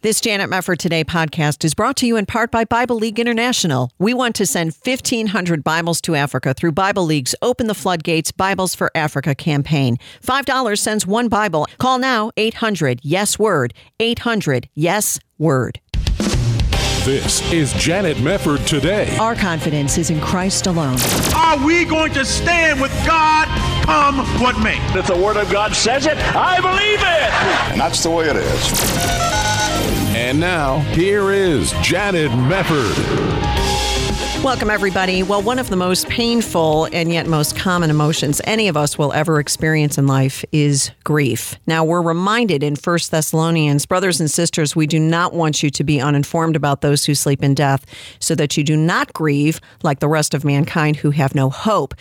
This Janet Mefford Today podcast is brought to you in part by Bible League International. We want to send 1,500 Bibles to Africa through Bible League's Open the Floodgates Bibles for Africa campaign. $5 sends one Bible. Call now 800 Yes Word. 800 Yes Word. This is Janet Mefford Today. Our confidence is in Christ alone. Are we going to stand with God come what may? If the Word of God says it, I believe it. And that's the way it is. And now, here is Janet Mefford. Welcome, everybody. Well, one of the most painful and yet most common emotions any of us will ever experience in life is grief. Now, we're reminded in 1 Thessalonians, brothers and sisters, we do not want you to be uninformed about those who sleep in death, so that you do not grieve like the rest of mankind who have no hope.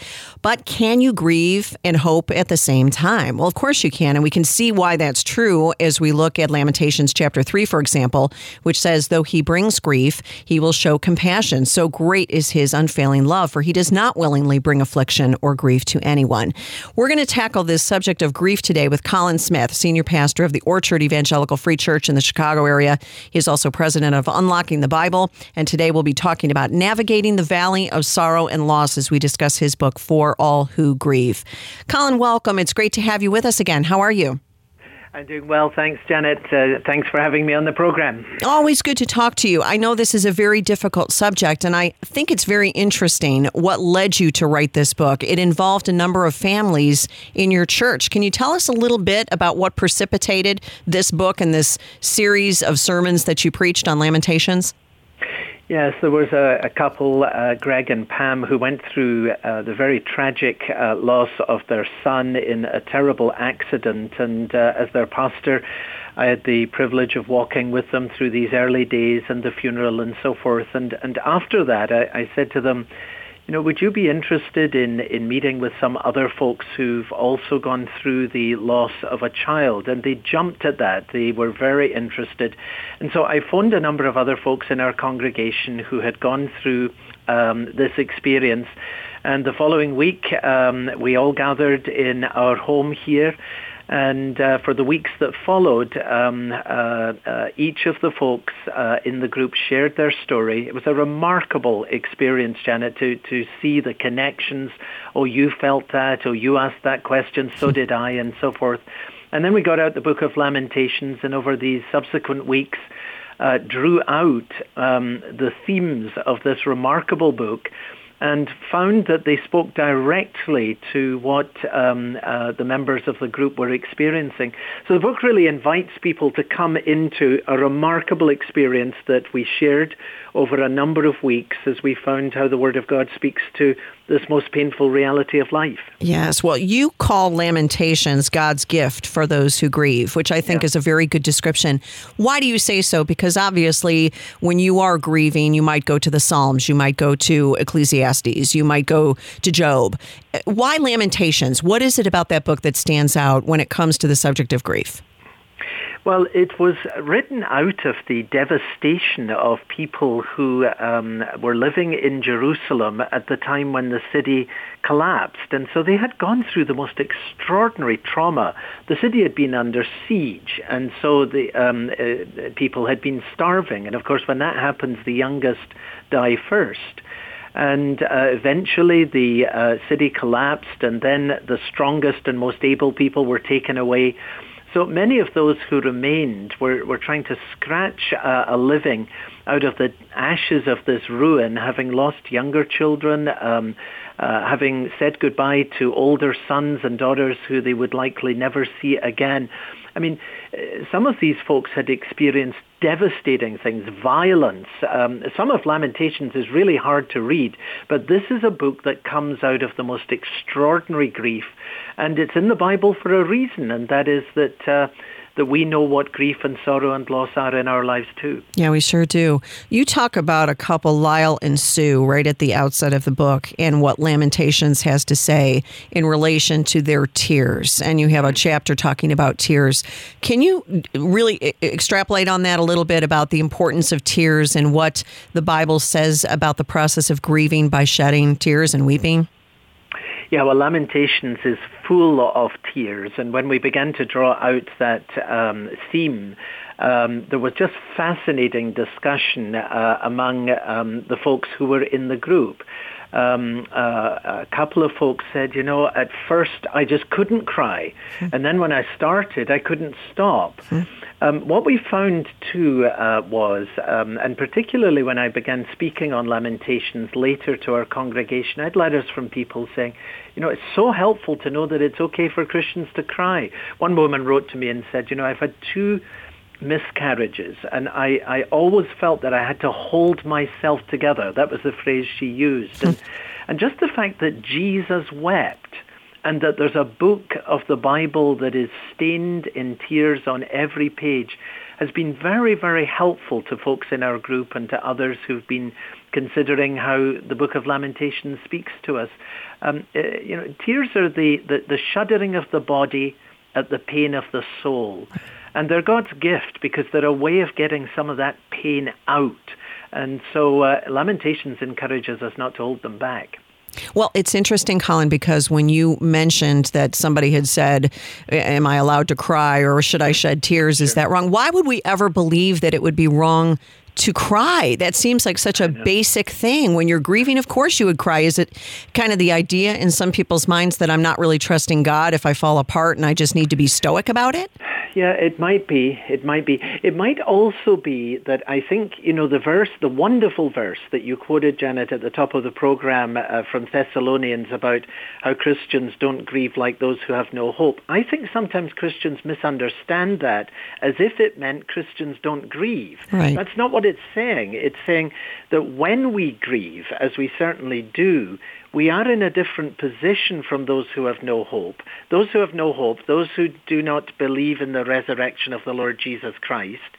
But can you grieve and hope at the same time? Well, of course you can, and we can see why that's true as we look at Lamentations chapter 3, for example, which says, Though he brings grief, he will show compassion. So great great is his unfailing love, for he does not willingly bring affliction or grief to anyone. We're going to tackle this subject of grief today with Colin Smith, senior pastor of the Orchard Evangelical Free Church in the Chicago area. He is also president of Unlocking the Bible, and today we'll be talking about navigating the valley of sorrow and loss as we discuss his book, For All Who Grieve. Colin, welcome. It's great to have you with us again. How are you? I'm doing well. Thanks, Janet. Uh, thanks for having me on the program. Always good to talk to you. I know this is a very difficult subject, and I think it's very interesting what led you to write this book. It involved a number of families in your church. Can you tell us a little bit about what precipitated this book and this series of sermons that you preached on Lamentations? Yes, there was a, a couple, uh, Greg and Pam, who went through uh, the very tragic uh, loss of their son in a terrible accident. And uh, as their pastor, I had the privilege of walking with them through these early days and the funeral and so forth. And, and after that, I, I said to them, you know, would you be interested in, in meeting with some other folks who've also gone through the loss of a child? And they jumped at that. They were very interested. And so I phoned a number of other folks in our congregation who had gone through um, this experience. And the following week, um, we all gathered in our home here and uh, for the weeks that followed, um, uh, uh, each of the folks uh, in the group shared their story. It was a remarkable experience, Janet, to, to see the connections. Oh, you felt that. Oh, you asked that question. So did I, and so forth. And then we got out the Book of Lamentations, and over these subsequent weeks, uh, drew out um, the themes of this remarkable book and found that they spoke directly to what um, uh, the members of the group were experiencing. So the book really invites people to come into a remarkable experience that we shared over a number of weeks as we found how the Word of God speaks to this most painful reality of life. Yes. Well, you call Lamentations God's gift for those who grieve, which I think yeah. is a very good description. Why do you say so? Because obviously, when you are grieving, you might go to the Psalms, you might go to Ecclesiastes, you might go to Job. Why Lamentations? What is it about that book that stands out when it comes to the subject of grief? Well, it was written out of the devastation of people who um, were living in Jerusalem at the time when the city collapsed. And so they had gone through the most extraordinary trauma. The city had been under siege, and so the um, uh, people had been starving. And of course, when that happens, the youngest die first and uh, eventually the uh, city collapsed and then the strongest and most able people were taken away so many of those who remained were, were trying to scratch uh, a living out of the ashes of this ruin, having lost younger children, um, uh, having said goodbye to older sons and daughters who they would likely never see again. I mean, uh, some of these folks had experienced devastating things, violence. Um, some of Lamentations is really hard to read, but this is a book that comes out of the most extraordinary grief, and it's in the Bible for a reason, and that is that. Uh, that we know what grief and sorrow and loss are in our lives too. Yeah, we sure do. You talk about a couple, Lyle and Sue, right at the outset of the book, and what Lamentations has to say in relation to their tears. And you have a chapter talking about tears. Can you really extrapolate on that a little bit about the importance of tears and what the Bible says about the process of grieving by shedding tears and weeping? Yeah, well, Lamentations is full of tears, and when we began to draw out that um, theme, um, there was just fascinating discussion uh, among um, the folks who were in the group. Um, uh, a couple of folks said, you know, at first I just couldn't cry, mm. and then when I started, I couldn't stop. Mm. Um, what we found too uh, was, um, and particularly when I began speaking on Lamentations later to our congregation, I had letters from people saying, you know, it's so helpful to know that it's okay for Christians to cry. One woman wrote to me and said, you know, I've had two miscarriages and I, I always felt that I had to hold myself together. That was the phrase she used. and, and just the fact that Jesus wept and that there's a book of the Bible that is stained in tears on every page has been very, very helpful to folks in our group and to others who've been considering how the Book of Lamentations speaks to us. Um, uh, you know, tears are the, the, the shuddering of the body at the pain of the soul. And they're God's gift because they're a way of getting some of that pain out. And so uh, Lamentations encourages us not to hold them back. Well, it's interesting, Colin, because when you mentioned that somebody had said, Am I allowed to cry or should I shed tears? Sure. Is that wrong? Why would we ever believe that it would be wrong to cry? That seems like such a basic thing. When you're grieving, of course you would cry. Is it kind of the idea in some people's minds that I'm not really trusting God if I fall apart and I just need to be stoic about it? Yeah, it might be. It might be. It might also be that I think, you know, the verse, the wonderful verse that you quoted, Janet, at the top of the program uh, from Thessalonians about how Christians don't grieve like those who have no hope. I think sometimes Christians misunderstand that as if it meant Christians don't grieve. Right. That's not what it's saying. It's saying that when we grieve, as we certainly do, we are in a different position from those who have no hope. Those who have no hope, those who do not believe in the resurrection of the Lord Jesus Christ,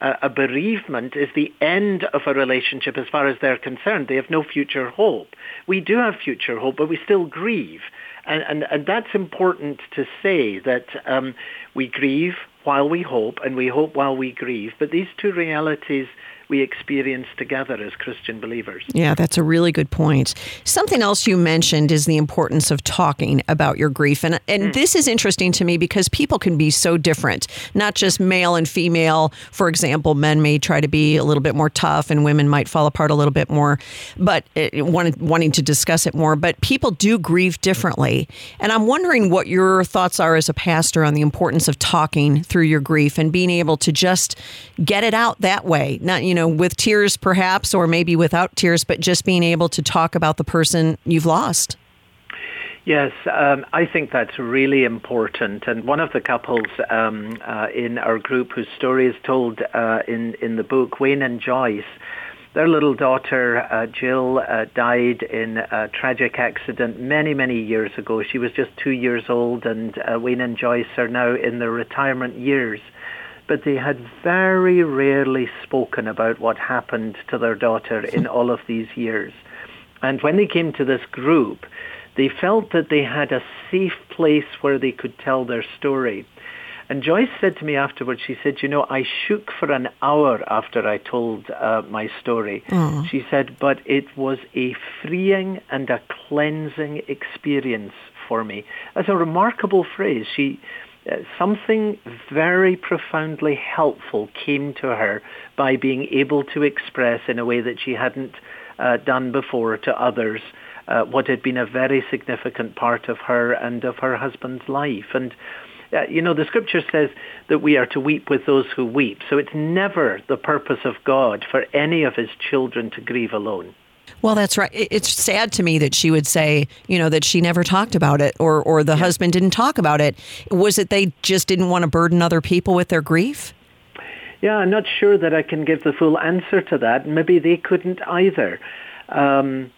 uh, a bereavement is the end of a relationship as far as they're concerned. They have no future hope. We do have future hope, but we still grieve. And, and, and that's important to say that um, we grieve while we hope and we hope while we grieve. But these two realities we experience together as Christian believers. Yeah, that's a really good point. Something else you mentioned is the importance of talking about your grief. And, and mm. this is interesting to me because people can be so different, not just male and female. For example, men may try to be a little bit more tough and women might fall apart a little bit more, but it, uh, wanted, wanting to discuss it more. But people do grieve differently. And I'm wondering what your thoughts are as a pastor on the importance of talking through your grief and being able to just get it out that way. Not, you know, know, with tears perhaps, or maybe without tears, but just being able to talk about the person you've lost. Yes, um, I think that's really important. And one of the couples um, uh, in our group whose story is told uh, in, in the book, Wayne and Joyce, their little daughter, uh, Jill, uh, died in a tragic accident many, many years ago. She was just two years old, and uh, Wayne and Joyce are now in their retirement years but they had very rarely spoken about what happened to their daughter in all of these years. And when they came to this group, they felt that they had a safe place where they could tell their story. And Joyce said to me afterwards, she said, you know, I shook for an hour after I told uh, my story. Mm. She said, but it was a freeing and a cleansing experience for me. That's a remarkable phrase. She something very profoundly helpful came to her by being able to express in a way that she hadn't uh, done before to others uh, what had been a very significant part of her and of her husband's life. And uh, you know, the scripture says that we are to weep with those who weep. So it's never the purpose of God for any of his children to grieve alone. Well, that's right. It's sad to me that she would say, you know, that she never talked about it or, or the yeah. husband didn't talk about it. Was it they just didn't want to burden other people with their grief? Yeah, I'm not sure that I can give the full answer to that. Maybe they couldn't either. Um,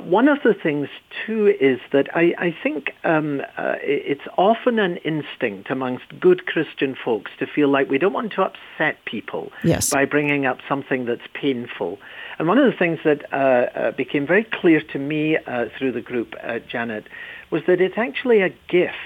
one of the things, too, is that I, I think um, uh, it's often an instinct amongst good Christian folks to feel like we don't want to upset people yes. by bringing up something that's painful. And one of the things that uh, uh, became very clear to me uh, through the group, uh, Janet, was that it's actually a gift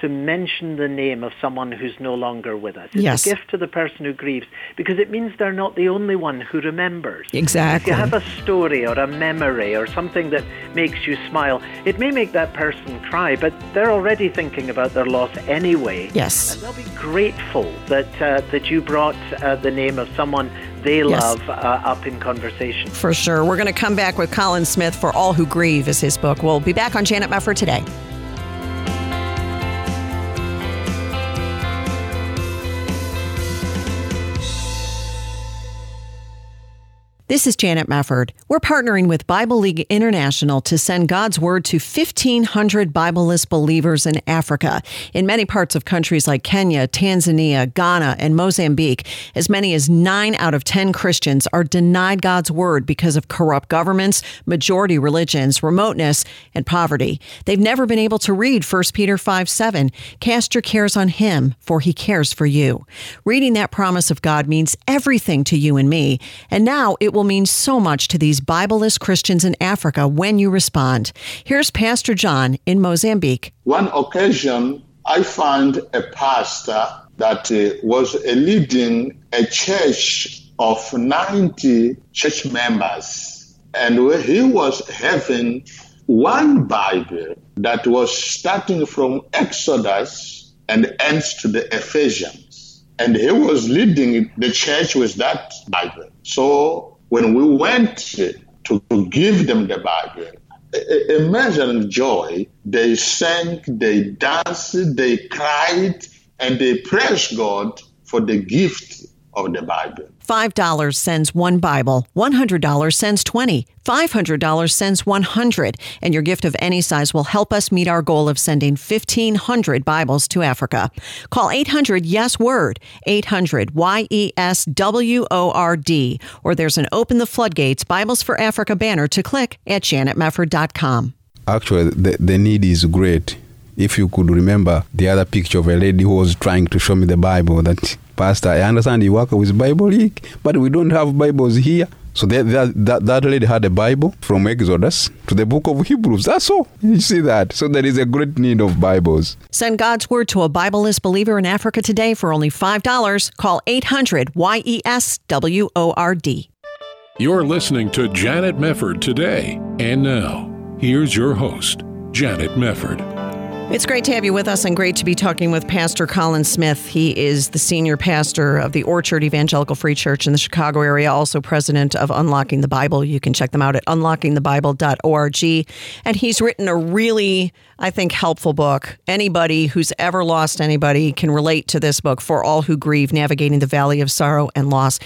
to mention the name of someone who's no longer with us. It's Yes. a gift to the person who grieves because it means they're not the only one who remembers. Exactly. If you have a story or a memory or something that makes you smile, it may make that person cry, but they're already thinking about their loss anyway. Yes. And they'll be grateful that uh, that you brought uh, the name of someone they Yes. love uh, up in conversation. For sure. We're going to come back with Colin Smith for All Who Grieve is his book. We'll be back on Janet Mefford today. This is Janet Mefford. We're partnering with Bible League International to send God's Word to 1,500 Bibleless believers in Africa. In many parts of countries like Kenya, Tanzania, Ghana, and Mozambique, as many as 9 out of 10 Christians are denied God's Word because of corrupt governments, majority religions, remoteness, and poverty. They've never been able to read 1 Peter 5 7. Cast your cares on Him, for He cares for you. Reading that promise of God means everything to you and me, and now it will mean so much to these Bibleless Christians in Africa when you respond. Here's Pastor John in Mozambique. One occasion, I found a pastor that uh, was leading a church of 90 church members. And he was having one Bible that was starting from Exodus and ends to the Ephesians. And he was leading the church with that Bible. So when we went to give them the Bible, imagine joy. They sang, they danced, they cried, and they praised God for the gift of the Bible. $5 sends one Bible, $100 sends 20, $500 sends 100, and your gift of any size will help us meet our goal of sending 1,500 Bibles to Africa. Call 800 Yes Word, 800 Y E S W O R D, or there's an Open the Floodgates Bibles for Africa banner to click at janetmefford.com. Actually, the, the need is great. If you could remember the other picture of a lady who was trying to show me the Bible, that Pastor, I understand you work with Bible League, but we don't have Bibles here. So that, that, that, that lady had a Bible from Exodus to the book of Hebrews. That's all. You see that? So there is a great need of Bibles. Send God's Word to a Bibleless believer in Africa today for only $5. Call 800 Y E S W O R D. You're listening to Janet Mefford today. And now, here's your host, Janet Mefford. It's great to have you with us and great to be talking with Pastor Colin Smith. He is the senior pastor of the Orchard Evangelical Free Church in the Chicago area, also president of Unlocking the Bible. You can check them out at unlockingthebible.org. And he's written a really, I think, helpful book. Anybody who's ever lost anybody can relate to this book, For All Who Grieve Navigating the Valley of Sorrow and Loss.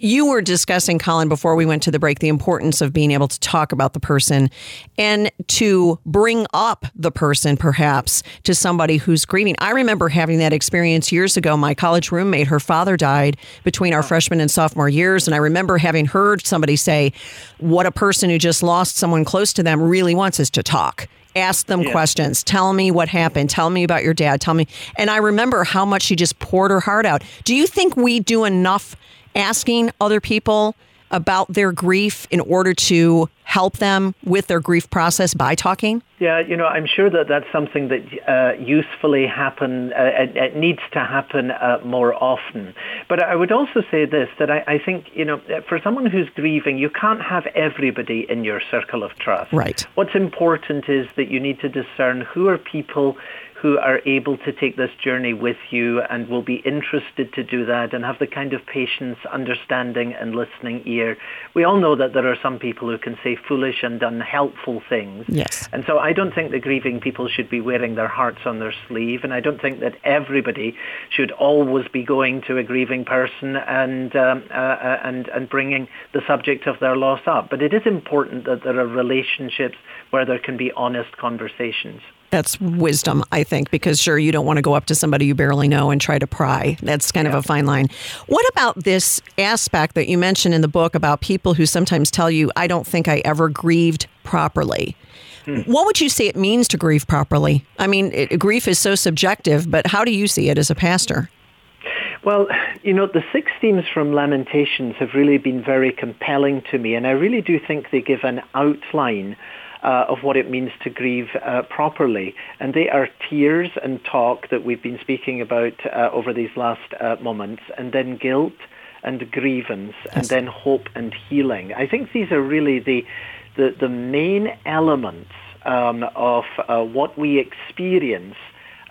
You were discussing, Colin, before we went to the break, the importance of being able to talk about the person and to bring up the person, perhaps, to somebody who's grieving. I remember having that experience years ago. My college roommate, her father died between our freshman and sophomore years. And I remember having heard somebody say, What a person who just lost someone close to them really wants is to talk ask them questions tell me what happened tell me about your dad tell me and i remember how much she just poured her heart out do you think we do enough asking other people about their grief in order to help them with their grief process by talking Yeah, you know, I'm sure that that's something that uh, usefully happen. Uh, it, it needs to happen uh, more often. But I would also say this: that I, I think, you know, for someone who's grieving, you can't have everybody in your circle of trust. Right. What's important is that you need to discern who are people who are able to take this journey with you and will be interested to do that and have the kind of patience, understanding and listening ear. We all know that there are some people who can say foolish and unhelpful things. Yes. And so I don't think the grieving people should be wearing their hearts on their sleeve, and I don't think that everybody should always be going to a grieving person and um, uh, uh, and and bringing the subject of their loss up. But it is important that there are relationships where there can be honest conversations. That's wisdom, I think, because sure, you don't want to go up to somebody you barely know and try to pry. That's kind of a fine line. What about this aspect that you mentioned in the book about people who sometimes tell you, I don't think I ever grieved properly? Hmm. What would you say it means to grieve properly? I mean, it, grief is so subjective, but how do you see it as a pastor? Well, you know, the six themes from Lamentations have really been very compelling to me, and I really do think they give an outline uh, of what it means to grieve uh, properly. And they are tears and talk that we've been speaking about uh, over these last uh, moments, and then guilt and grievance, yes. and then hope and healing. I think these are really the the, the main elements um, of uh, what we experience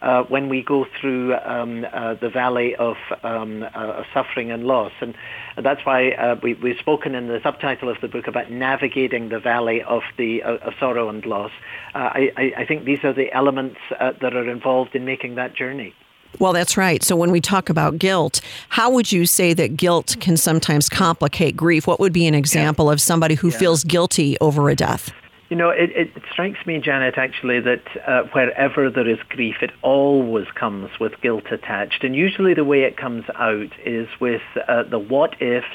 uh, when we go through um, uh, the valley of, um, uh, suffering and loss. And that's why uh, we, have spoken in the subtitle of the book about navigating the valley of, the, uh, of sorrow and loss. Uh, I, I, think these are the elements that are involved in making that journey. Well, that's right. So when we talk about guilt, how would you say that guilt can sometimes complicate grief? What would be an example yeah. of somebody who yeah. feels guilty over a death? You know, it, it strikes me, Janet, actually, that uh, wherever there is grief, it always comes with guilt attached. And usually the way it comes out is with uh, the what ifs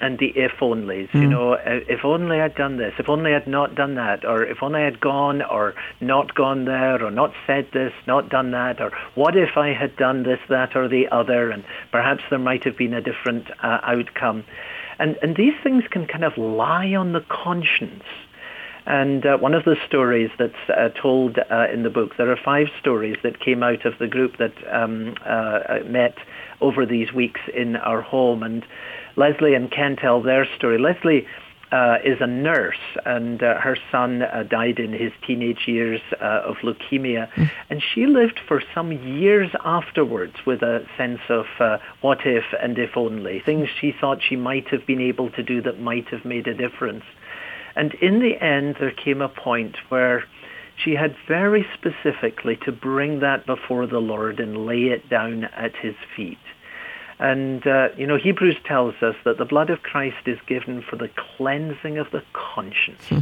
and the if onlys. Mm. You know, uh, if only I'd done this, if only I'd not done that, or if only I'd gone or not gone there, or not said this, not done that, or what if I had done this, that, or the other, and perhaps there might have been a different uh, outcome. And, and these things can kind of lie on the conscience and uh, one of the stories that's uh, told uh, in the book, there are five stories that came out of the group that um, uh, met over these weeks in our home. And Leslie and Ken tell their story. Leslie uh, is a nurse, and uh, her son died in his teenage years of leukemia. Mm. And she lived for some years afterwards with a sense of what if and if only, things she thought she might have been able to do that might have made a difference. And in the end, there came a point where she had very specifically to bring that before the Lord and lay it down at his feet. And, uh, you know, Hebrews tells us that the blood of Christ is given for the cleansing of the conscience. Hmm.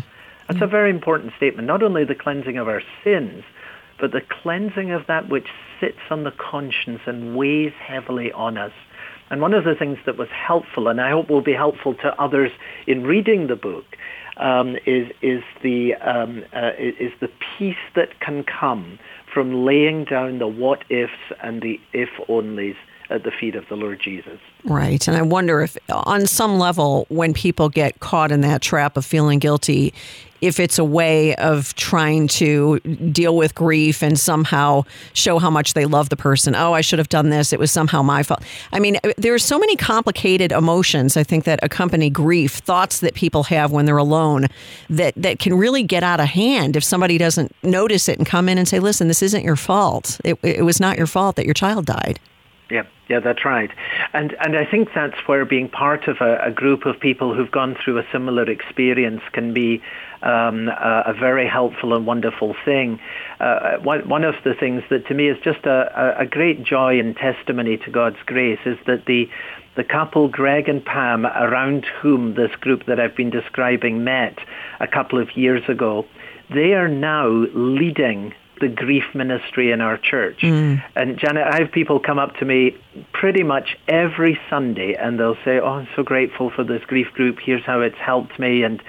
That's a very important statement. Not only the cleansing of our sins, but the cleansing of that which sits on the conscience and weighs heavily on us. And one of the things that was helpful, and I hope will be helpful to others in reading the book, um, is is the um, uh, is the peace that can come from laying down the what ifs and the if onlys at the feet of the Lord Jesus. Right. And I wonder if, on some level, when people get caught in that trap of feeling guilty, if it's a way of trying to deal with grief and somehow show how much they love the person. Oh, I should have done this. It was somehow my fault. I mean, there are so many complicated emotions, I think, that accompany grief, thoughts that people have when they're alone that, that can really get out of hand if somebody doesn't notice it and come in and say, listen, this isn't your fault. It, it was not your fault that your child died. Yeah, yeah, that's right. And and I think that's where being part of a, a group of people who've gone through a similar experience can be um, a, a, very helpful and wonderful thing. Uh, one, one of the things that to me is just a, a great joy and testimony to God's grace is that the the couple Greg and Pam, around whom this group that I've been describing met a couple of years ago, they are now leading the grief ministry in our church. Mm. And Janet, I have people come up to me pretty much every Sunday and they'll say, "Oh, I'm so grateful for this grief group. Here's how it's helped me." And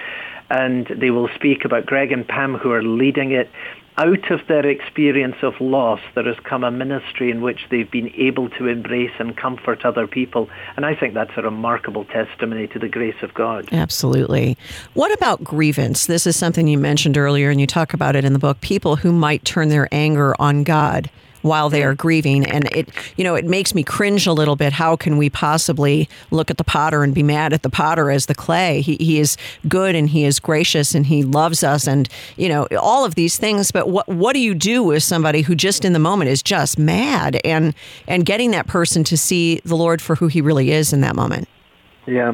and they will speak about Greg and Pam who are leading it out of their experience of loss, there has come a ministry in which they've been able to embrace and comfort other people. And I think that's a remarkable testimony to the grace of God. Absolutely. What about grievance? This is something you mentioned earlier, and you talk about it in the book people who might turn their anger on God while they are grieving. And it, you know, it makes me cringe a little bit. How can we possibly look at the potter and be mad at the potter as the clay? He, he is good and he is gracious and he loves us and, you know, all of these things. But what, what do you do with somebody who just in the moment is just mad and, and getting that person to see the Lord for who he really is in that moment? Yeah.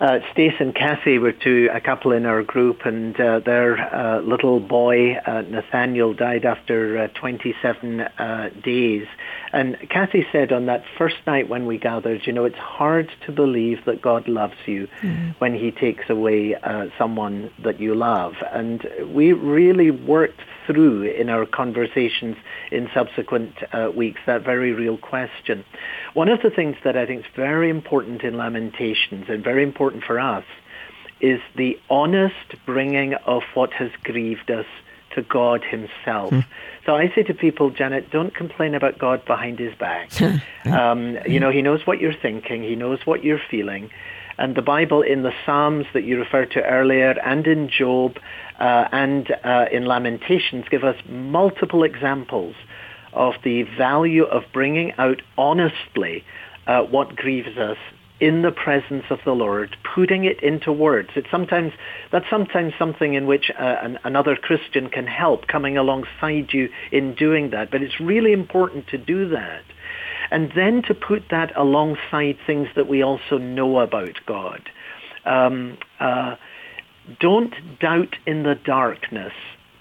Uh, Stace and Cassie were two, a couple in our group, and uh, their uh, little boy, uh, Nathaniel, died after uh, 27 uh, days. And Cassie said on that first night when we gathered, you know, it's hard to believe that God loves you mm-hmm. when he takes away someone that you love. And we really worked through in our conversations in subsequent uh, weeks that very real question. One of the things that I think is very important in Lamentations and very important for us is the honest bringing of what has grieved us to God himself. Mm. So I say to people, Janet, don't complain about God behind his back. um, you know, he knows what you're thinking. He knows what you're feeling. And the Bible in the Psalms that you referred to earlier and in Job uh, and uh, in Lamentations give us multiple examples of the value of bringing out honestly uh, what grieves us in the presence of the Lord, putting it into words. It's sometimes that's sometimes something in which uh, an, another Christian can help, coming alongside you in doing that. But it's really important to do that, and then to put that alongside things that we also know about God. Um, uh, don't doubt in the darkness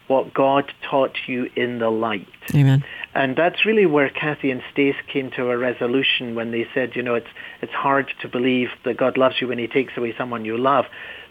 what God taught you in the light. Amen. And that's really where Kathy and Stace came to a resolution when they said, you know, it's it's hard to believe that God loves you when he takes away someone you love.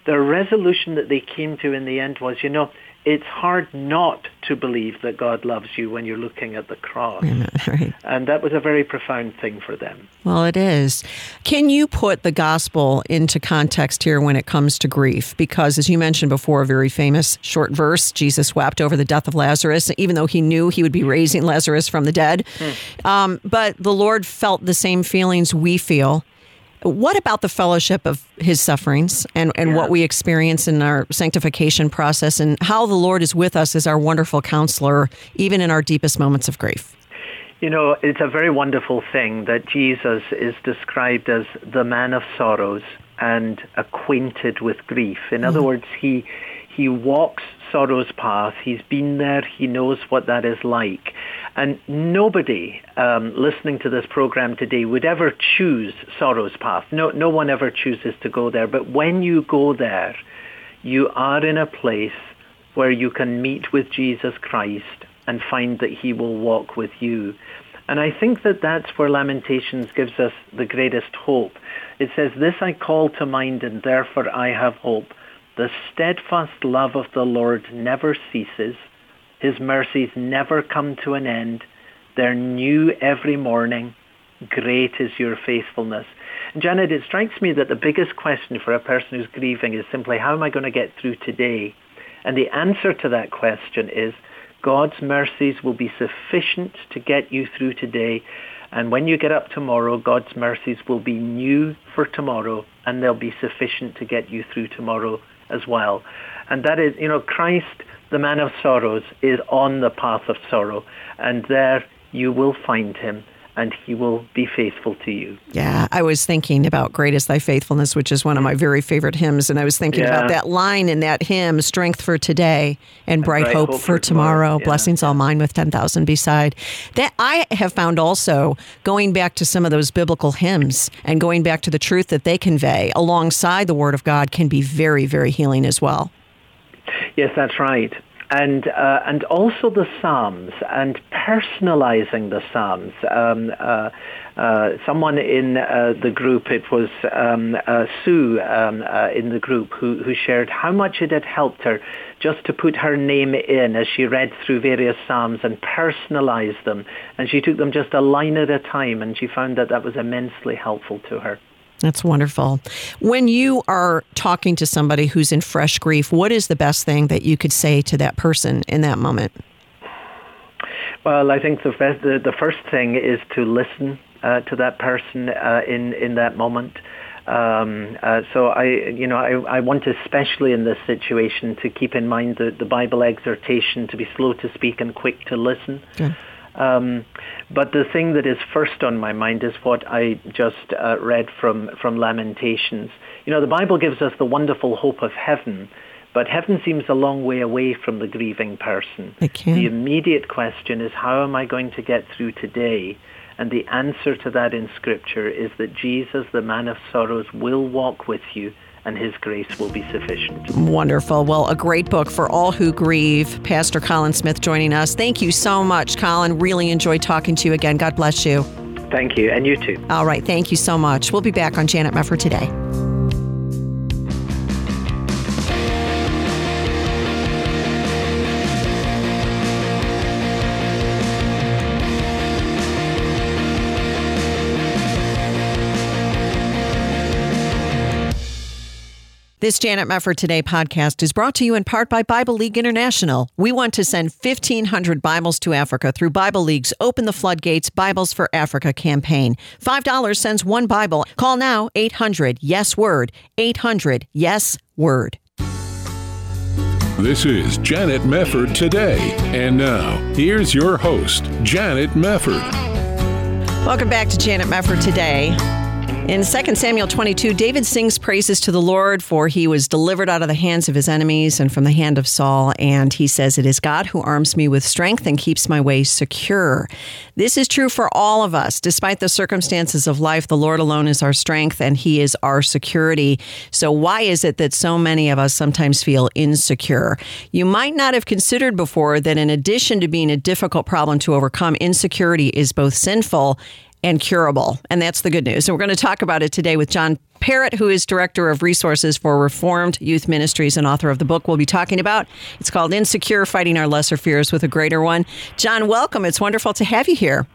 The resolution that they came to in the end was, you know, it's hard not to believe that God loves you when you're looking at the cross. Right. And that was a very profound thing for them. Well, it is. Can you put the gospel into context here when it comes to grief? Because, as you mentioned before, a very famous short verse Jesus wept over the death of Lazarus, even though he knew he would be raising Lazarus from the dead. Hmm. Um, but the Lord felt the same feelings we feel. What about the fellowship of his sufferings and, and what we experience in our sanctification process and how the Lord is with us as our wonderful counselor, even in our deepest moments of grief? You know, it's a very wonderful thing that Jesus is described as the man of sorrows and acquainted with grief. In other mm-hmm. words, he he walks sorrow's path. He's been there. He knows what that is like. And nobody um, listening to this program today would ever choose sorrow's path. No, no one ever chooses to go there. But when you go there, you are in a place where you can meet with Jesus Christ and find that he will walk with you. And I think that that's where Lamentations gives us the greatest hope. It says, This I call to mind and therefore I have hope. The steadfast love of the Lord never ceases. His mercies never come to an end. They're new every morning. Great is your faithfulness. And Janet, it strikes me that the biggest question for a person who's grieving is simply, how am I going to get through today? And the answer to that question is, God's mercies will be sufficient to get you through today. And when you get up tomorrow, God's mercies will be new for tomorrow, and they'll be sufficient to get you through tomorrow as well. And that is, you know, Christ, the man of sorrows, is on the path of sorrow, and there you will find him and he will be faithful to you. Yeah, I was thinking about Great is Thy Faithfulness, which is one of my very favorite hymns. And I was thinking Yeah. about that line in that hymn, Strength for Today and Bright, hope, for tomorrow, Yeah. blessings all mine with 10,000 beside. That I have found also going back to some of those biblical hymns and going back to the truth that they convey alongside the Word of God can be very, very healing as well. Yes, that's right. And uh, and also the Psalms and personalizing the Psalms. Um, uh, uh, someone in uh, the group, it was um, uh, Sue um, uh, in the group, who, who shared how much it had helped her just to put her name in as she read through various Psalms and personalized them. And she took them just a line at a time, and she found that that was immensely helpful to her. That's wonderful. When you are talking to somebody who's in fresh grief, what is the best thing that you could say to that person in that moment? Well, I think the best, the, the first thing is to listen uh, to that person uh, in in that moment. Um, uh, so I, you know, I, I want especially in this situation to keep in mind the, the Bible exhortation to be slow to speak and quick to listen. Good. Um, but the thing that is first on my mind is what I just uh, read from, from Lamentations. You know, the Bible gives us the wonderful hope of heaven, but heaven seems a long way away from the grieving person. The immediate question is, how am I going to get through today? And the answer to that in Scripture is that Jesus, the man of sorrows, will walk with you and his grace will be sufficient. Wonderful. Well, a great book for all who grieve. Pastor Colin Smith joining us. Thank you so much, Colin. Really enjoyed talking to you again. God bless you. Thank you, and you too. All right. Thank you so much. We'll be back on Janet Mefford today. This Janet Mefford Today podcast is brought to you in part by Bible League International. We want to send 1,500 Bibles to Africa through Bible League's Open the Floodgates Bibles for Africa campaign. $5 sends one Bible. Call now 800 Yes Word. 800 Yes Word. This is Janet Mefford Today. And now, here's your host, Janet Mefford. Welcome back to Janet Mefford Today. In 2 Samuel 22, David sings praises to the Lord, for he was delivered out of the hands of his enemies and from the hand of Saul. And he says, It is God who arms me with strength and keeps my way secure. This is true for all of us. Despite the circumstances of life, the Lord alone is our strength and he is our security. So, why is it that so many of us sometimes feel insecure? You might not have considered before that in addition to being a difficult problem to overcome, insecurity is both sinful and curable. And that's the good news. And we're going to talk about it today with John Perritt, who is Director of Resources for Reformed Youth Ministries and author of the book we'll be talking about. It's called Insecure Fighting Our Lesser Fears with a Greater One. John, welcome. It's wonderful to have you here.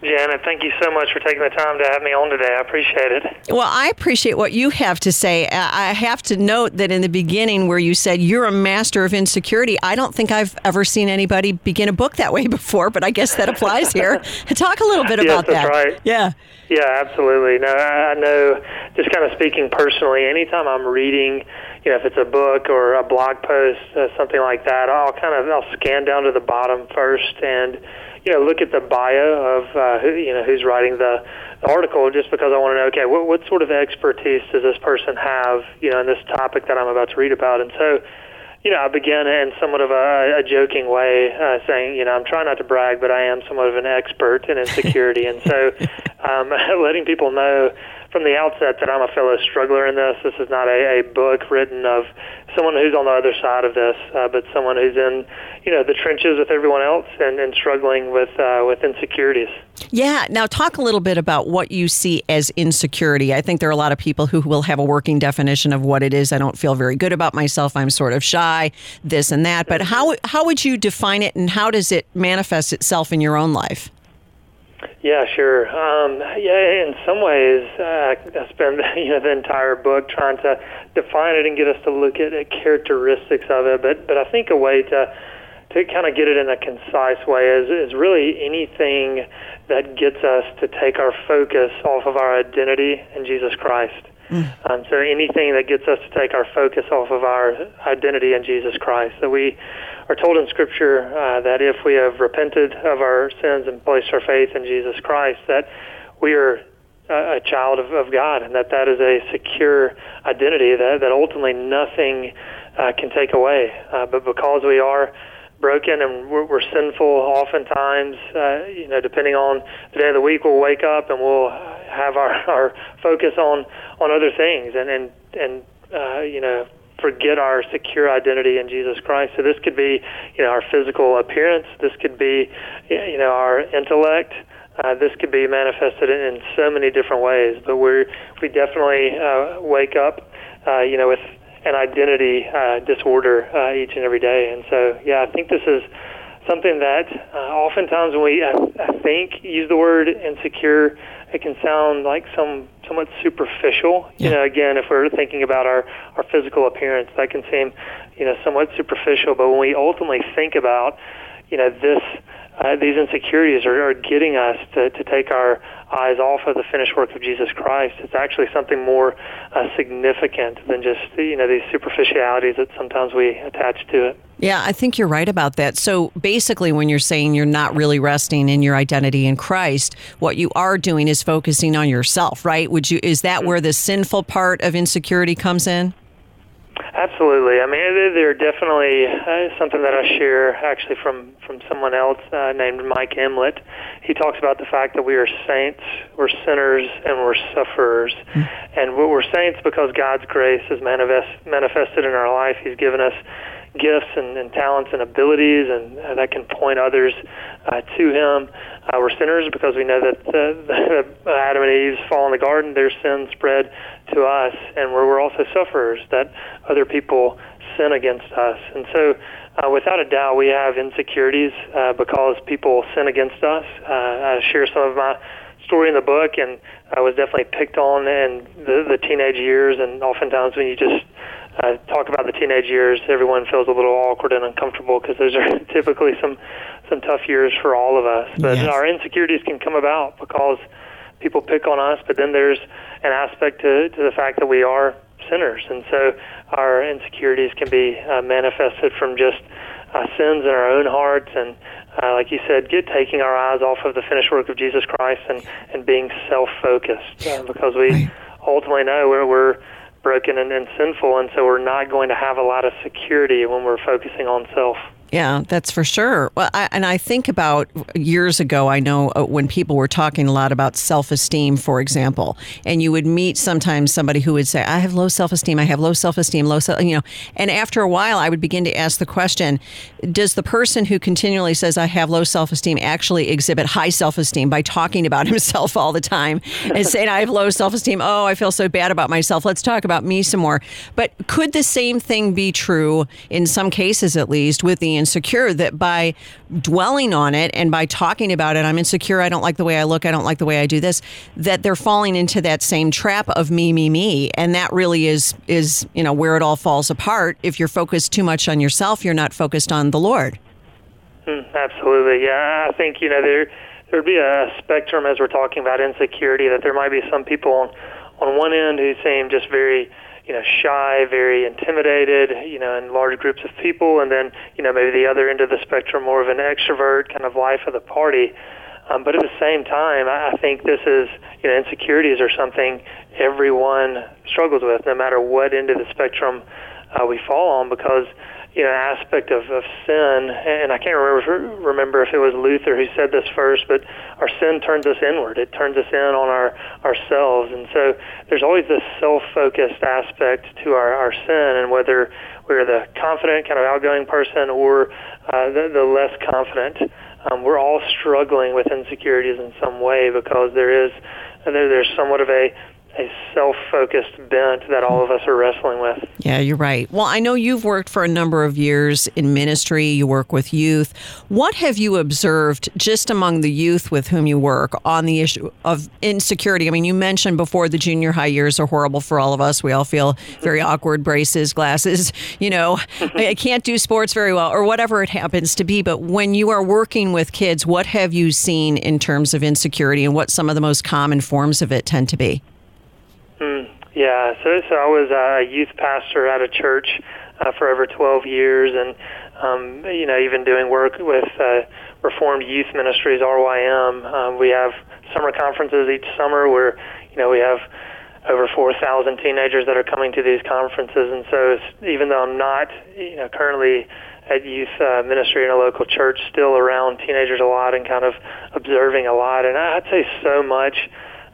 Janet, thank you so much for taking the time to have me on today. I appreciate it. Well, I appreciate what you have to say. I have to note that in the beginning, where you said you're a master of insecurity, I don't think I've ever seen anybody begin a book that way before, but I guess that applies here. Talk a little bit yes, about that's that. right. Yeah. Yeah, absolutely. No, I know, just kind of speaking personally, anytime I'm reading, you know, if it's a book or a blog post, uh, something like that, I'll kind of, I'll scan down to the bottom first and, you know, look at the bio of uh, who you know who's writing the, the article, just because I want to know, okay, what what sort of expertise does this person have, you know, in this topic that I'm about to read about, and so. You know, I began in somewhat of a, a joking way, uh, saying, you know, I'm trying not to brag, but I am somewhat of an expert in insecurity, and so um, letting people know from the outset that I'm a fellow struggler in this. This is not a, a book written of someone who's on the other side of this, uh, but someone who's in, you know, the trenches with everyone else and, and struggling with uh, with insecurities. Yeah. Now, talk a little bit about what you see as insecurity. I think there are a lot of people who will have a working definition of what it is. I don't feel very good about myself. I'm sort of shy, this and that. But how how would you define it, and how does it manifest itself in your own life? Yeah, sure. Um, yeah, in some ways, uh, I spend you know the entire book trying to define it and get us to look at, at characteristics of it. But but I think a way to to kind of get it in a concise way is is really anything that gets us to take our focus off of our identity in Jesus Christ. Mm. Um, so anything that gets us to take our focus off of our identity in Jesus Christ. So we are told in Scripture uh, that if we have repented of our sins and placed our faith in Jesus Christ, that we are a child of, of God, and that that is a secure identity that, that ultimately nothing uh, can take away. Uh, but because we are broken and we're, we're sinful, oftentimes, uh, you know, depending on the day of the week, we'll wake up and we'll have our, our focus on on other things, and and and uh, you know forget our secure identity in Jesus Christ. So this could be, you know, our physical appearance. This could be, you know, our intellect. Uh, this could be manifested in, in so many different ways. But we we definitely uh, wake up, uh, you know, with an identity uh, disorder uh, each and every day. And so, yeah, I think this is something that uh, oftentimes when we, I, I think, use the word insecure, it can sound like some somewhat superficial. Yeah. You know, again, if we're thinking about our our physical appearance, that can seem, you know, somewhat superficial. But when we ultimately think about, you know, this uh, these insecurities are, are getting us to, to take our eyes off of the finished work of Jesus Christ. It's actually something more uh, significant than just you know these superficialities that sometimes we attach to it. Yeah, I think you're right about that. So basically, when you're saying you're not really resting in your identity in Christ, what you are doing is focusing on yourself, right? Would you? Is that where the sinful part of insecurity comes in? Absolutely. I mean, they're definitely uh, something that I share actually from from someone else uh, named Mike Emlet. He talks about the fact that we are saints, we're sinners, and we're sufferers. Mm. And we're saints because God's grace is manifest, manifested in our life. He's given us gifts and, and talents and abilities, and uh, that can point others uh, to Him. Uh, we're sinners because we know that the Adam and Eve's fall in the garden, their sin spread to us, and we're, we're also sufferers that other people sin against us. And so, uh, without a doubt, we have insecurities uh, because people sin against us. Uh, I share some of my story in the book, and I was definitely picked on in the, the teenage years. And oftentimes, when you just uh, talk about the teenage years, everyone feels a little awkward and uncomfortable because those are typically some some tough years for all of us. But Yes. our insecurities can come about because people pick on us. But then there's an aspect to to the fact that we are sinners, and so our insecurities can be uh, manifested from just uh, sins in our own hearts and uh, like you said, get taking our eyes off of the finished work of Jesus Christ and, and being self-focused uh, because we ultimately know we're, we're broken and, and sinful, and so we're not going to have a lot of security when we're focusing on self. Yeah, that's for sure. Well, I, and I think about years ago, I know uh, when people were talking a lot about self esteem, for example, and you would meet sometimes somebody who would say, I have low self esteem, I have low self esteem, low self, you know. And after a while, I would begin to ask the question Does the person who continually says, I have low self esteem, actually exhibit high self esteem by talking about himself all the time and saying, I have low self esteem? Oh, I feel so bad about myself. Let's talk about me some more. But could the same thing be true, in some cases at least, with the insecure that by dwelling on it and by talking about it, I'm insecure, I don't like the way I look, I don't like the way I do this, that they're falling into that same trap of me, me, me. And that really is is, you know, where it all falls apart. If you're focused too much on yourself, you're not focused on the Lord. Mm, absolutely, yeah. I think you know there there would be a spectrum as we're talking about insecurity. That there might be some people on on one end who seem just very you know shy, very intimidated, you know, in large groups of people, and then you know maybe the other end of the spectrum, more of an extrovert kind of life of the party. Um, but at the same time, I I think this is you know insecurities are something everyone struggles with, no matter what end of the spectrum uh, we fall on, because you know aspect of, of sin, and I can't remember remember if it was Luther who said this first, but our sin turns us inward. It turns us in on our ourselves, and so there's always this self-focused aspect to our, our sin, and whether we're the confident, kind of outgoing person, or uh, the, the less confident, um, we're all struggling with insecurities in some way because there is there, there's somewhat of a a self-focused bent that all of us are wrestling with. Yeah, you're right. Well, I know you've worked for a number of years in ministry, you work with youth. What have you observed just among the youth with whom you work on the issue of insecurity? I mean, you mentioned before the junior high years are horrible for all of us. We all feel very awkward, braces, glasses, you know, I can't do sports very well or whatever it happens to be. But when you are working with kids, what have you seen in terms of insecurity and what some of the most common forms of it tend to be? Mm, yeah, so so I was a youth pastor at a church uh, for over 12 years, and um, you know even doing work with uh, Reformed Youth Ministries (RYM). Um, we have summer conferences each summer where you know we have over 4,000 teenagers that are coming to these conferences, and so even though I'm not you know currently at youth uh, ministry in a local church, still around teenagers a lot and kind of observing a lot, and I'd say so much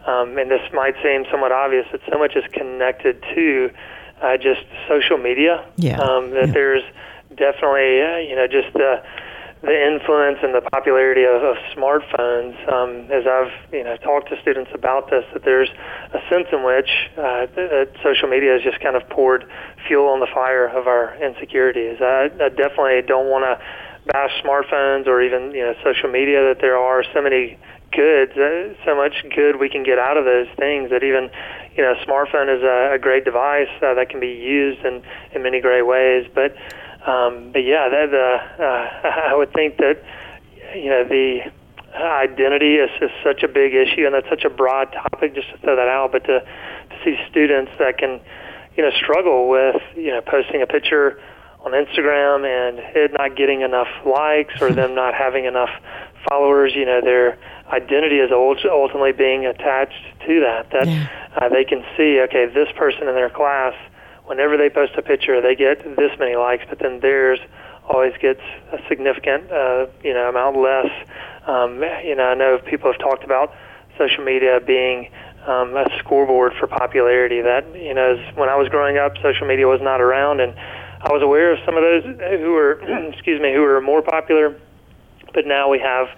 um, and this might seem somewhat obvious, that so much is connected to uh, just social media. Yeah. Um, that Yeah. there's definitely, uh, you know, just the the influence and the popularity of, of smartphones. Um, as I've, you know, talked to students about this, that there's a sense in which uh, that, that social media has just kind of poured fuel on the fire of our insecurities. I, I definitely don't want to bash smartphones or even, you know, social media. That there are so many good, uh, so much good we can get out of those things that even, you know, a smartphone is a, a great device uh, that can be used in, in many great ways. But, um, but yeah, that, uh, uh, I would think that, you know, the identity is, is such a big issue and that's such a broad topic just to throw that out, but to, to see students that can, you know, struggle with, you know, posting a picture on Instagram and it not getting enough likes or them not having enough followers, you know, their identity is ultimately being attached to that. That uh, they can see, okay, this person in their class, whenever they post a picture, they get this many likes, but then theirs always gets a significant, uh, you know, amount less. Um, you know, I know people have talked about social media being um, a scoreboard for popularity. That you know, as, when I was growing up, social media was not around, and I was aware of some of those who were, excuse me, who were more popular. But now we have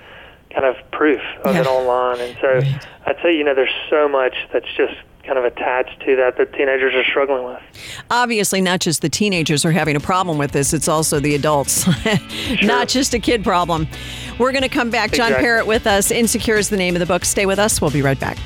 kind of proof of Yeah. it online, and so I'd say you know there's so much that's just kind of attached to that that teenagers are struggling with. Obviously, not just the teenagers are having a problem with this, it's also the adults. sure. Not just a kid problem. We're going to come back. John. Perritt with us. Insecure is the name of the book. Stay with us. We'll be right back.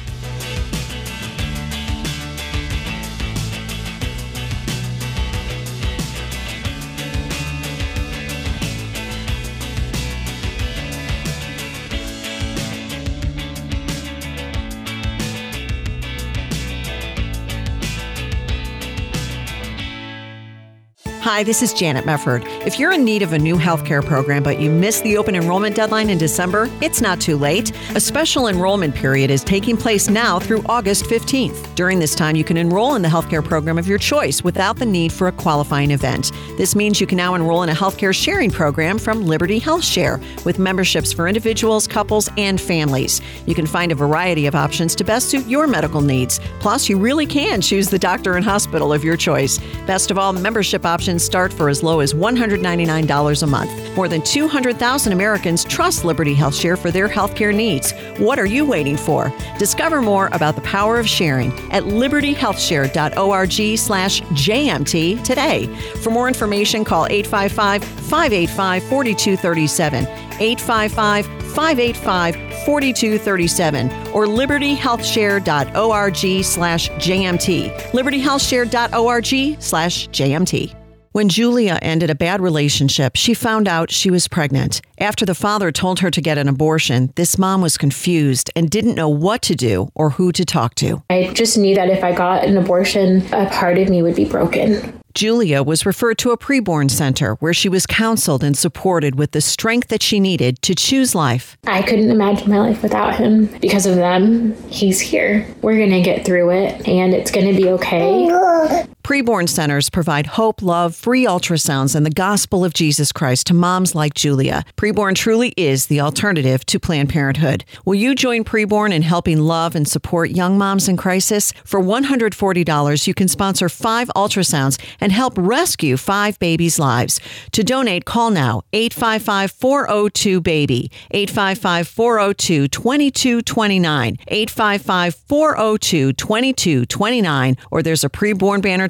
Hi, this is Janet Mefford. If you're in need of a new healthcare program but you missed the open enrollment deadline in December, it's not too late. A special enrollment period is taking place now through August 15th. During this time, you can enroll in the healthcare program of your choice without the need for a qualifying event. This means you can now enroll in a healthcare sharing program from Liberty Health Share with memberships for individuals, couples, and families. You can find a variety of options to best suit your medical needs. Plus, you really can choose the doctor and hospital of your choice. Best of all, membership options options start for as low as $199 a month. More than 200,000 Americans trust Liberty HealthShare for their healthcare needs. What are you waiting for? Discover more about the power of sharing at libertyhealthshare.org slash JMT today. For more information, call 855 585 4237. 855 585 4237 or libertyhealthshare.org slash JMT. libertyhealthshare.org slash JMT. When Julia ended a bad relationship, she found out she was pregnant. After the father told her to get an abortion, this mom was confused and didn't know what to do or who to talk to. I just knew that if I got an abortion, a part of me would be broken. Julia was referred to a preborn center where she was counseled and supported with the strength that she needed to choose life. I couldn't imagine my life without him. Because of them, he's here. We're going to get through it and it's going to be okay. Preborn centers provide hope, love, free ultrasounds, and the gospel of Jesus Christ to moms like Julia. Preborn truly is the alternative to Planned Parenthood. Will you join Preborn in helping love and support young moms in crisis? For $140, you can sponsor five ultrasounds and help rescue five babies' lives. To donate, call now 855 402 BABY, 855 402 2229, 855 402 2229, or there's a preborn banner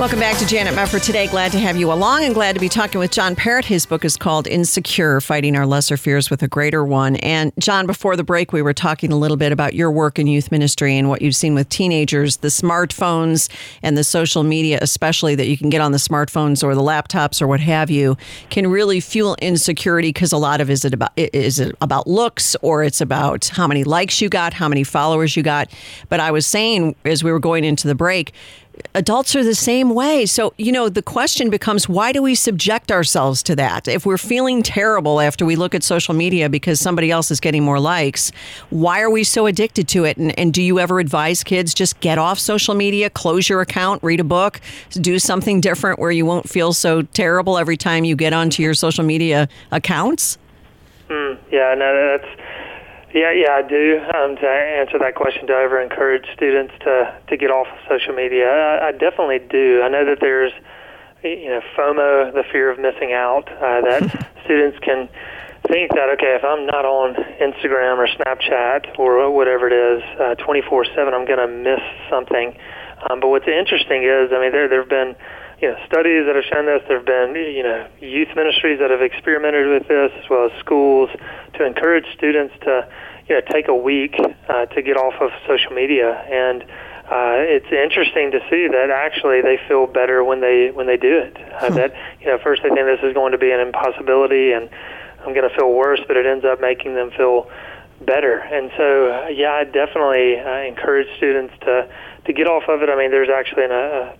Welcome back to Janet Mefford today. Glad to have you along and glad to be talking with John Perritt. His book is called Insecure Fighting Our Lesser Fears with a Greater One. And John, before the break, we were talking a little bit about your work in youth ministry and what you've seen with teenagers, the smartphones and the social media, especially that you can get on the smartphones or the laptops or what have you, can really fuel insecurity because a lot of is it about is it about looks or it's about how many likes you got, how many followers you got. But I was saying as we were going into the break, adults are the same way. So, you know, the question becomes why do we subject ourselves to that? If we're feeling terrible after we look at social media because somebody else is getting more likes, why are we so addicted to it? And, and do you ever advise kids just get off social media, close your account, read a book, do something different where you won't feel so terrible every time you get onto your social media accounts? Mm, yeah, no, that's yeah, yeah, I do. Um, to answer that question, do I ever encourage students to to get off of social media? I, I definitely do. I know that there's, you know, FOMO, the fear of missing out, uh, that students can think that okay, if I'm not on Instagram or Snapchat or whatever it is, uh, 24/7, I'm going to miss something. Um, but what's interesting is, I mean, there there have been you know, studies that have shown this. There have been, you know, youth ministries that have experimented with this, as well as schools, to encourage students to, you know, take a week uh, to get off of social media. And uh, it's interesting to see that actually they feel better when they when they do it. Uh, hmm. That you know, first they think this is going to be an impossibility, and I'm going to feel worse, but it ends up making them feel better. And so, uh, yeah, I definitely uh, encourage students to to get off of it. I mean, there's actually an uh,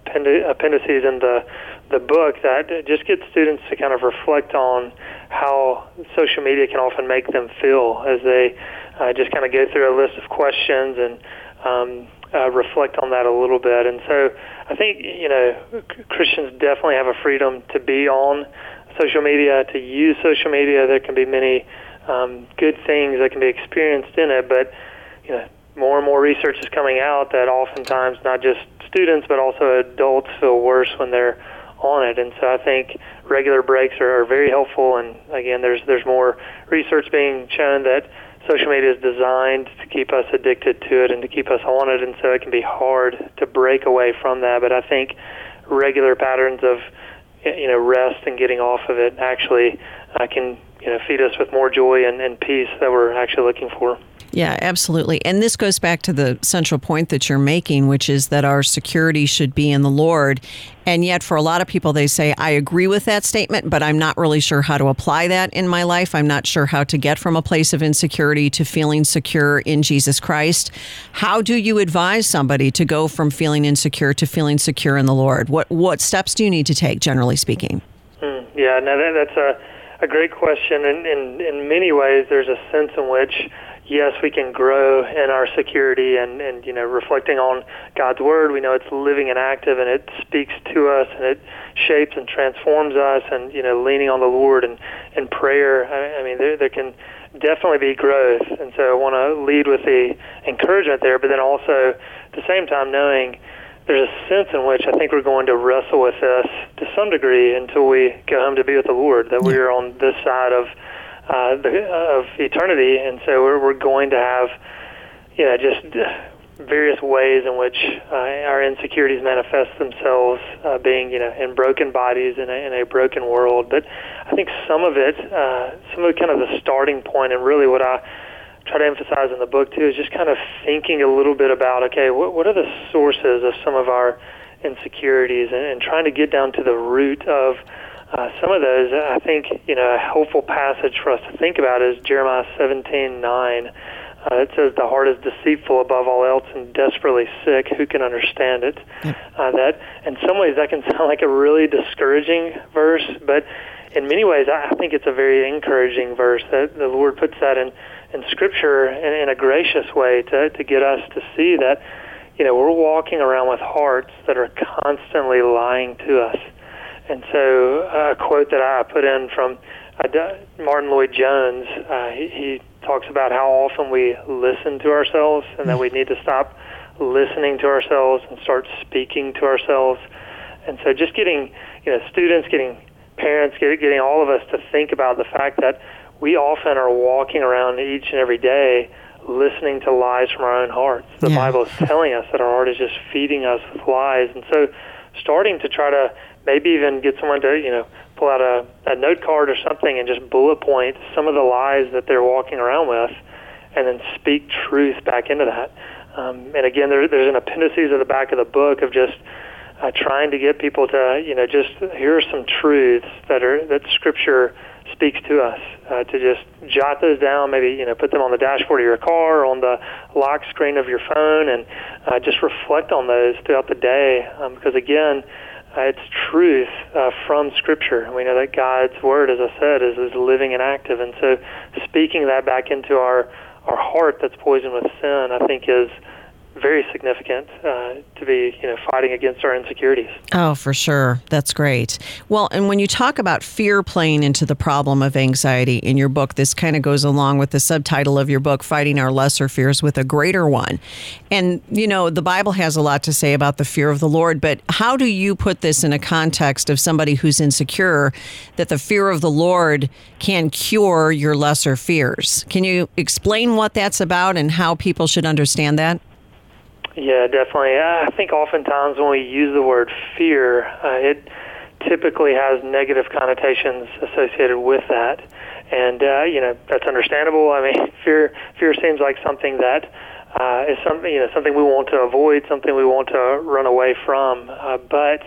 appendices in the the book that just gets students to kind of reflect on how social media can often make them feel as they uh, just kind of go through a list of questions and um, uh, reflect on that a little bit. And so, I think you know Christians definitely have a freedom to be on social media, to use social media. There can be many um, good things that can be experienced in it, but you know more and more research is coming out that oftentimes not just students but also adults feel worse when they're on it. And so I think regular breaks are, are very helpful. And again, there's there's more research being shown that social media is designed to keep us addicted to it and to keep us on it, and so it can be hard to break away from that. But I think regular patterns of you know rest and getting off of it actually uh, can you know feed us with more joy and, and peace that we're actually looking for. Yeah, absolutely. And this goes back to the central point that you're making, which is that our security should be in the Lord. And yet, for a lot of people, they say, I agree with that statement, but I'm not really sure how to apply that in my life. I'm not sure how to get from a place of insecurity to feeling secure in Jesus Christ. How do you advise somebody to go from feeling insecure to feeling secure in the Lord? What, what steps do you need to take, generally speaking? Hmm. Yeah, no, that, that's a, a great question. And in, in many ways, there's a sense in which yes, we can grow in our security and, and you know reflecting on God's word. We know it's living and active, and it speaks to us, and it shapes and transforms us. And you know, leaning on the Lord and and prayer. I, I mean, there there can definitely be growth, and so I want to lead with the encouragement there, but then also at the same time knowing there's a sense in which I think we're going to wrestle with this to some degree until we go home to be with the Lord. That we are on this side of uh, the, of eternity, and so we're, we're going to have, you know, just various ways in which uh, our insecurities manifest themselves, uh, being, you know, in broken bodies in a, in a broken world. But I think some of it, uh, some of kind of the starting point, and really what I try to emphasize in the book too, is just kind of thinking a little bit about, okay, what what are the sources of some of our insecurities, and, and trying to get down to the root of uh, some of those, I think, you know, a helpful passage for us to think about is Jeremiah 17:9. Uh, it says, "The heart is deceitful above all else and desperately sick. Who can understand it?" Uh, that, in some ways, that can sound like a really discouraging verse, but in many ways, I think it's a very encouraging verse. That the Lord puts that in in Scripture in, in a gracious way to to get us to see that, you know, we're walking around with hearts that are constantly lying to us and so uh, a quote that I put in from uh, Martyn Lloyd-Jones, uh, he, he talks about how often we listen to ourselves and that we need to stop listening to ourselves and start speaking to ourselves. And so just getting, you know, students, getting parents, getting all of us to think about the fact that we often are walking around each and every day listening to lies from our own hearts. The yeah. Bible is telling us that our heart is just feeding us with lies. And so starting to try to maybe even get someone to you know pull out a, a note card or something and just bullet point some of the lies that they're walking around with, and then speak truth back into that. Um, and again, there, there's an appendices at the back of the book of just uh, trying to get people to you know just here are some truths that are that Scripture speaks to us uh, to just jot those down maybe you know put them on the dashboard of your car on the lock screen of your phone and uh, just reflect on those throughout the day um, because again uh, it's truth uh, from Scripture. We know that God's Word, as I said, is, is living and active. And so speaking that back into our, our heart that's poisoned with sin, I think is very significant uh, to be you know fighting against our insecurities. Oh, for sure, that's great. Well, and when you talk about fear playing into the problem of anxiety in your book, this kind of goes along with the subtitle of your book, "Fighting Our Lesser Fears with a Greater One." And you know, the Bible has a lot to say about the fear of the Lord, but how do you put this in a context of somebody who's insecure that the fear of the Lord can cure your lesser fears? Can you explain what that's about and how people should understand that? Yeah, definitely. I think oftentimes when we use the word fear, uh, it typically has negative connotations associated with that, and uh, you know that's understandable. I mean, fear fear seems like something that uh, is something you know something we want to avoid, something we want to run away from. Uh, but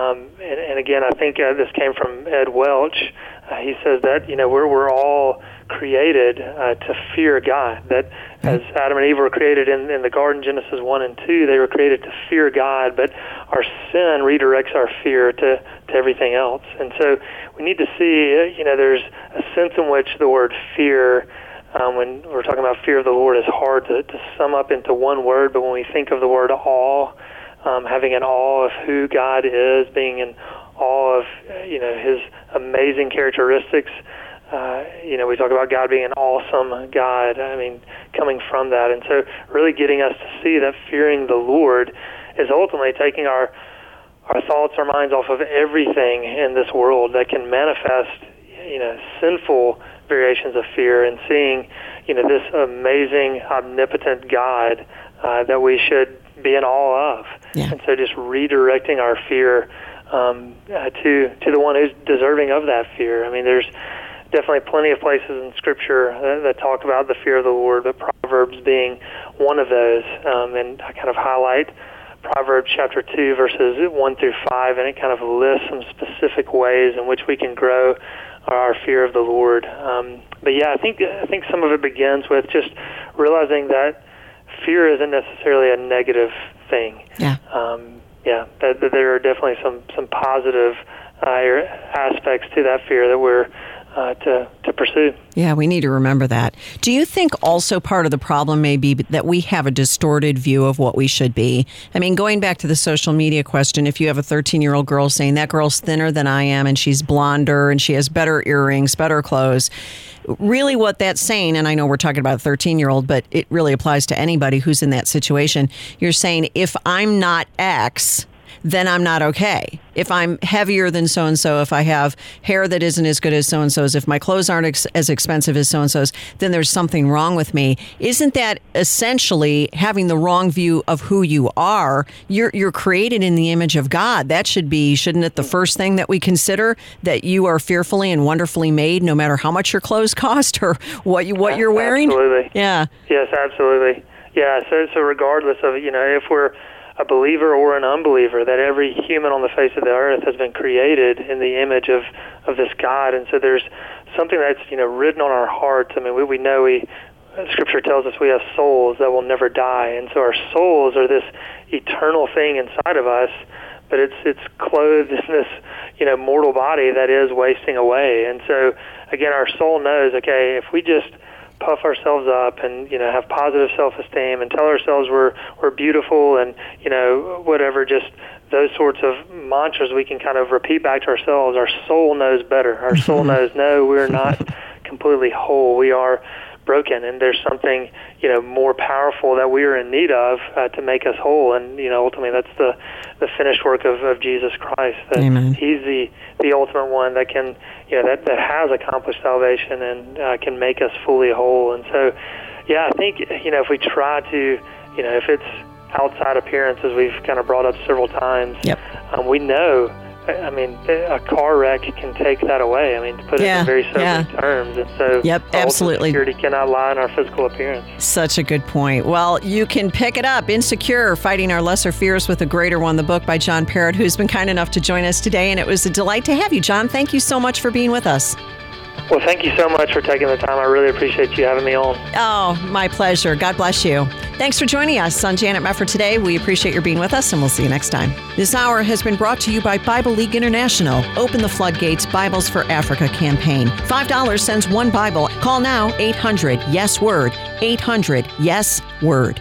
um, and, and again, I think uh, this came from Ed Welch. Uh, he says that you know we're we're all created uh, to fear God. That as Adam and Eve were created in, in the garden, Genesis 1 and 2, they were created to fear God, but our sin redirects our fear to, to everything else. And so we need to see, uh, you know, there's a sense in which the word fear, um, when we're talking about fear of the Lord, is hard to, to sum up into one word, but when we think of the word awe, um, having an awe of who God is, being in awe of, uh, you know, his amazing characteristics, uh, you know, we talk about God being an awesome God. I mean, coming from that, and so really getting us to see that fearing the Lord is ultimately taking our our thoughts, our minds off of everything in this world that can manifest, you know, sinful variations of fear, and seeing, you know, this amazing, omnipotent God uh, that we should be in awe of. Yeah. And so, just redirecting our fear um, uh, to to the one who's deserving of that fear. I mean, there's definitely plenty of places in Scripture that, that talk about the fear of the Lord, but Proverbs being one of those. Um, and I kind of highlight Proverbs chapter 2, verses 1 through 5, and it kind of lists some specific ways in which we can grow our fear of the Lord. Um, but yeah, I think I think some of it begins with just realizing that fear isn't necessarily a negative thing. Yeah. Um, yeah, that, that there are definitely some some positive uh, aspects to that fear that we're uh, to, to pursue. Yeah, we need to remember that. Do you think also part of the problem may be that we have a distorted view of what we should be? I mean, going back to the social media question, if you have a 13 year old girl saying that girl's thinner than I am and she's blonder and she has better earrings, better clothes, really what that's saying, and I know we're talking about a 13 year old, but it really applies to anybody who's in that situation. You're saying, if I'm not X, then I'm not okay. If I'm heavier than so and so, if I have hair that isn't as good as so and so's, if my clothes aren't ex- as expensive as so and so's, then there's something wrong with me. Isn't that essentially having the wrong view of who you are? You're you're created in the image of God. That should be, shouldn't it, the first thing that we consider that you are fearfully and wonderfully made, no matter how much your clothes cost or what you what you're wearing. Absolutely. Yeah. Yes, absolutely. Yeah. So so regardless of you know if we're a believer or an unbeliever, that every human on the face of the earth has been created in the image of, of this God. And so there's something that's, you know, written on our hearts. I mean, we, we know we, Scripture tells us we have souls that will never die. And so our souls are this eternal thing inside of us, but it's, it's clothed in this, you know, mortal body that is wasting away. And so, again, our soul knows, okay, if we just puff ourselves up and you know have positive self-esteem and tell ourselves we're we're beautiful and you know whatever just those sorts of mantras we can kind of repeat back to ourselves. Our soul knows better. Our soul knows no we're not completely whole. We are broken and there's something you know more powerful that we are in need of uh, to make us whole and you know ultimately that's the the finished work of, of Jesus Christ that Amen. he's the the ultimate one that can you know that that has accomplished salvation and uh, can make us fully whole and so yeah I think you know if we try to you know if it's outside appearances we've kind of brought up several times Yep. um, we know I mean, a car wreck can take that away. I mean, to put it Yeah, in very sober yeah. terms. And so, Yep, absolutely. Security cannot lie in our physical appearance. Such a good point. Well, you can pick it up Insecure Fighting Our Lesser Fears with a Greater One, the book by John Perritt, who's been kind enough to join us today. And it was a delight to have you, John. Thank you so much for being with us. Well, thank you so much for taking the time. I really appreciate you having me on. Oh, my pleasure. God bless you. Thanks for joining us on Janet Mefford today. We appreciate your being with us, and we'll see you next time. This hour has been brought to you by Bible League International. Open the floodgates Bibles for Africa campaign. $5 sends one Bible. Call now 800 Yes Word. 800 Yes Word.